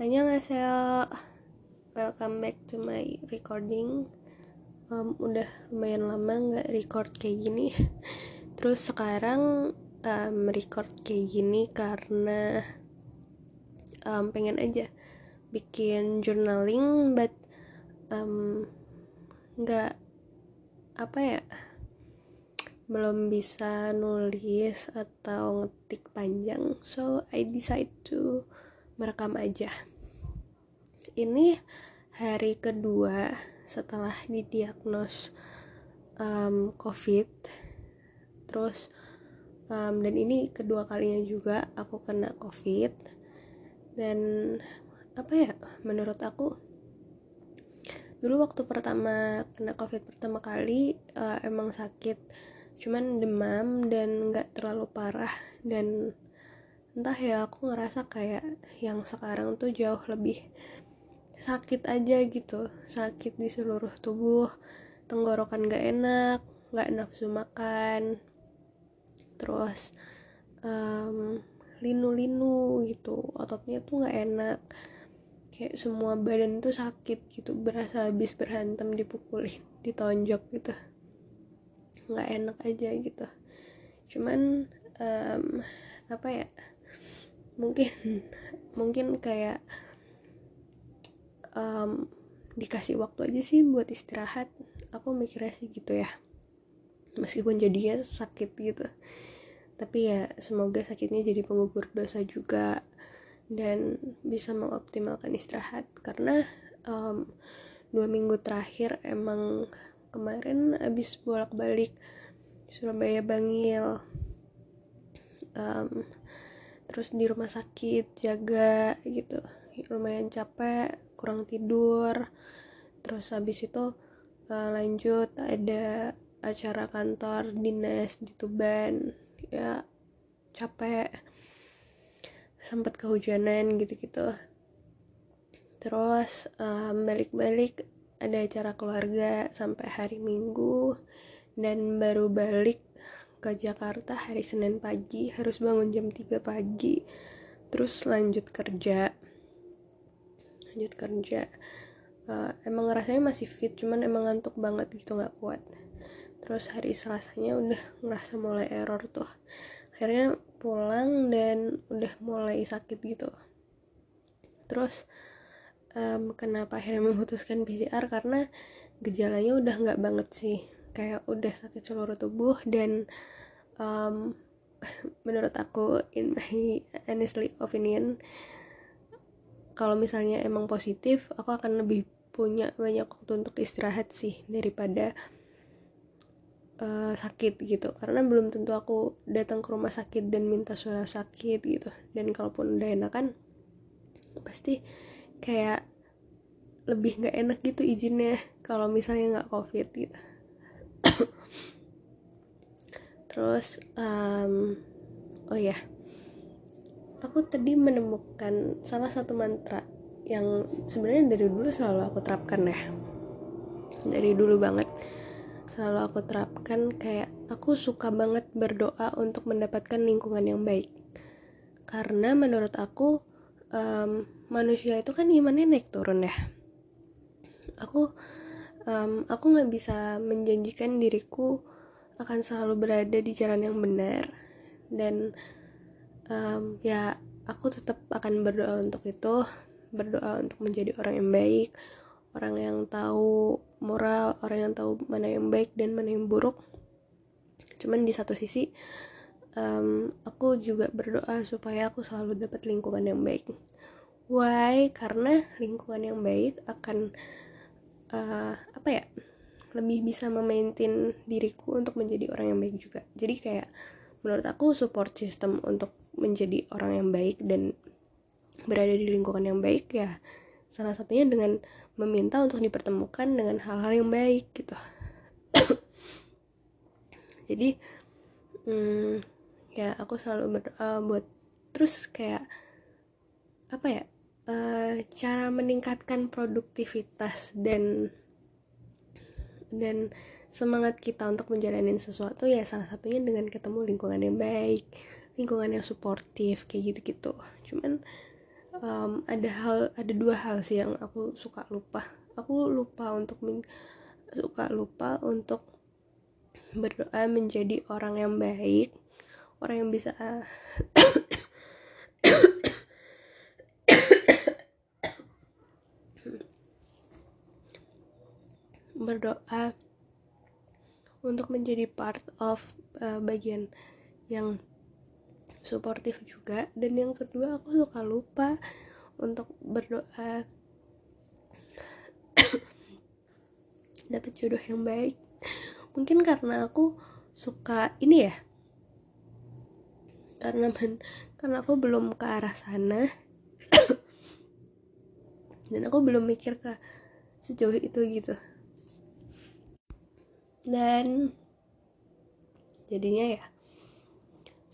Annyeonghaseyo. Welcome back to my recording. Um, Udah lumayan lama nggak record kayak gini. Terus sekarang um, record kayak gini karena um, Pengen aja bikin journaling But um, nggak apa ya belum bisa nulis atau ngetik panjang. So I decide to merekam aja. Ini hari kedua setelah didiagnos um, covid. Terus um, dan ini kedua kalinya juga aku kena covid. Dan apa ya menurut aku dulu waktu pertama kena covid pertama kali uh, emang sakit. Cuman demam dan nggak terlalu parah dan entah ya aku ngerasa kayak yang sekarang tuh jauh lebih sakit aja gitu. Sakit di seluruh tubuh tenggorokan gak enak gak nafsu makan terus um, linu-linu gitu ototnya tuh gak enak. Kayak semua badan tuh sakit gitu berasa habis berhantam dipukulin ditonjok gitu. Nggak enak aja gitu. Cuman um, apa ya mungkin mungkin kayak um, dikasih waktu aja sih buat istirahat. Aku mikirnya sih gitu ya. Meskipun jadinya sakit gitu. Tapi ya semoga sakitnya jadi penggugur dosa juga dan bisa mengoptimalkan istirahat. Karena um, dua minggu terakhir emang kemarin abis bolak-balik Surabaya Bangil. Um, terus di rumah sakit jaga gitu. Lumayan capek kurang tidur. Terus habis itu uh, lanjut ada acara kantor dinas di Tuban. Ya capek. Sempat kehujanan gitu-gitu. Terus um, balik-balik ada acara keluarga sampai hari Minggu. Dan baru balik ke Jakarta hari Senin pagi harus bangun jam 3 pagi. Terus lanjut kerja. Lanjut kerja. Uh, emang rasanya masih fit cuman emang ngantuk banget gitu nggak kuat. Terus hari selasanya udah ngerasa mulai error tuh. Akhirnya pulang dan udah mulai sakit gitu. Terus um, kenapa akhirnya memutuskan PCR karena gejalanya udah nggak banget sih kayak udah sakit seluruh tubuh dan um, menurut aku in my honestly opinion kalau misalnya emang positif aku akan lebih punya banyak waktu untuk istirahat sih daripada uh, sakit gitu. Karena belum tentu aku datang ke rumah sakit dan minta surat sakit gitu. Dan kalaupun udah enakan pasti kayak lebih nggak enak gitu izinnya kalau misalnya nggak covid gitu terus um, oh ya. Aku tadi menemukan salah satu mantra yang sebenarnya dari dulu selalu aku terapkan ya. Dari dulu banget selalu aku terapkan kayak aku suka banget berdoa untuk mendapatkan lingkungan yang baik. Karena menurut aku um, manusia itu kan imannya naik turun ya. Aku um, aku nggak bisa menjanjikan diriku akan selalu berada di jalan yang benar. Dan um, ya aku tetap akan berdoa untuk itu. Berdoa untuk menjadi orang yang baik orang yang tahu moral orang yang tahu mana yang baik dan mana yang buruk. Cuman di satu sisi um, aku juga berdoa supaya aku selalu dapat lingkungan yang baik. Why? Karena lingkungan yang baik akan uh, apa ya lebih bisa memaintain diriku untuk menjadi orang yang baik juga. Jadi kayak menurut aku support system untuk menjadi orang yang baik dan berada di lingkungan yang baik ya salah satunya dengan meminta untuk dipertemukan dengan hal-hal yang baik gitu. Jadi hmm, ya aku selalu berdoa buat terus kayak apa ya uh, cara meningkatkan produktivitas dan dan semangat kita untuk menjalani sesuatu ya salah satunya dengan ketemu lingkungan yang baik lingkungan yang suportif kayak gitu-gitu. Cuman um, ada hal ada dua hal sih yang aku suka lupa. Aku lupa untuk men, suka lupa untuk berdoa menjadi orang yang baik orang yang bisa berdoa untuk menjadi part of uh, bagian yang suportif juga. Dan yang kedua aku suka lupa untuk berdoa. Dapat jodoh yang baik. Mungkin karena aku suka ini ya. Karena men, karena aku belum ke arah sana. Dan aku belum mikir ke sejauh itu gitu dan jadinya ya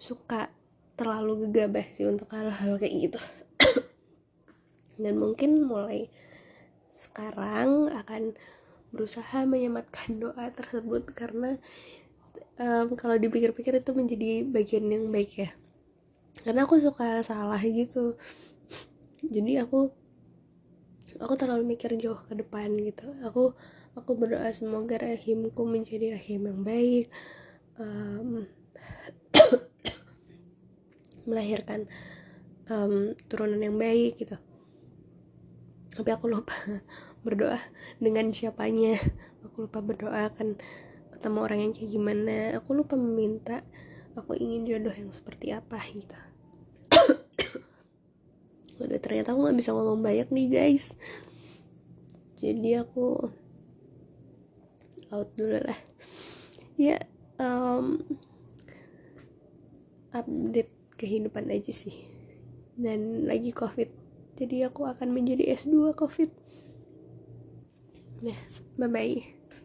suka terlalu gegabah sih untuk hal-hal kayak gitu. Dan mungkin mulai sekarang akan berusaha menyematkan doa tersebut karena um, kalau dipikir-pikir itu menjadi bagian yang baik ya. Karena aku suka salah gitu. Jadi aku aku terlalu mikir jauh ke depan gitu. Aku Aku berdoa semoga rahimku menjadi rahim yang baik, um, melahirkan um, turunan yang baik gitu. Tapi aku lupa berdoa dengan siapanya. Aku lupa berdoa akan ketemu orang yang kayak gimana. Aku lupa meminta. Aku ingin jodoh yang seperti apa gitu. Udah ternyata aku gak bisa ngomong banyak nih guys. Jadi aku out dulu lah. Ya um, update kehidupan aja sih. Dan lagi covid jadi aku akan menjadi S2 covid. Nah bye bye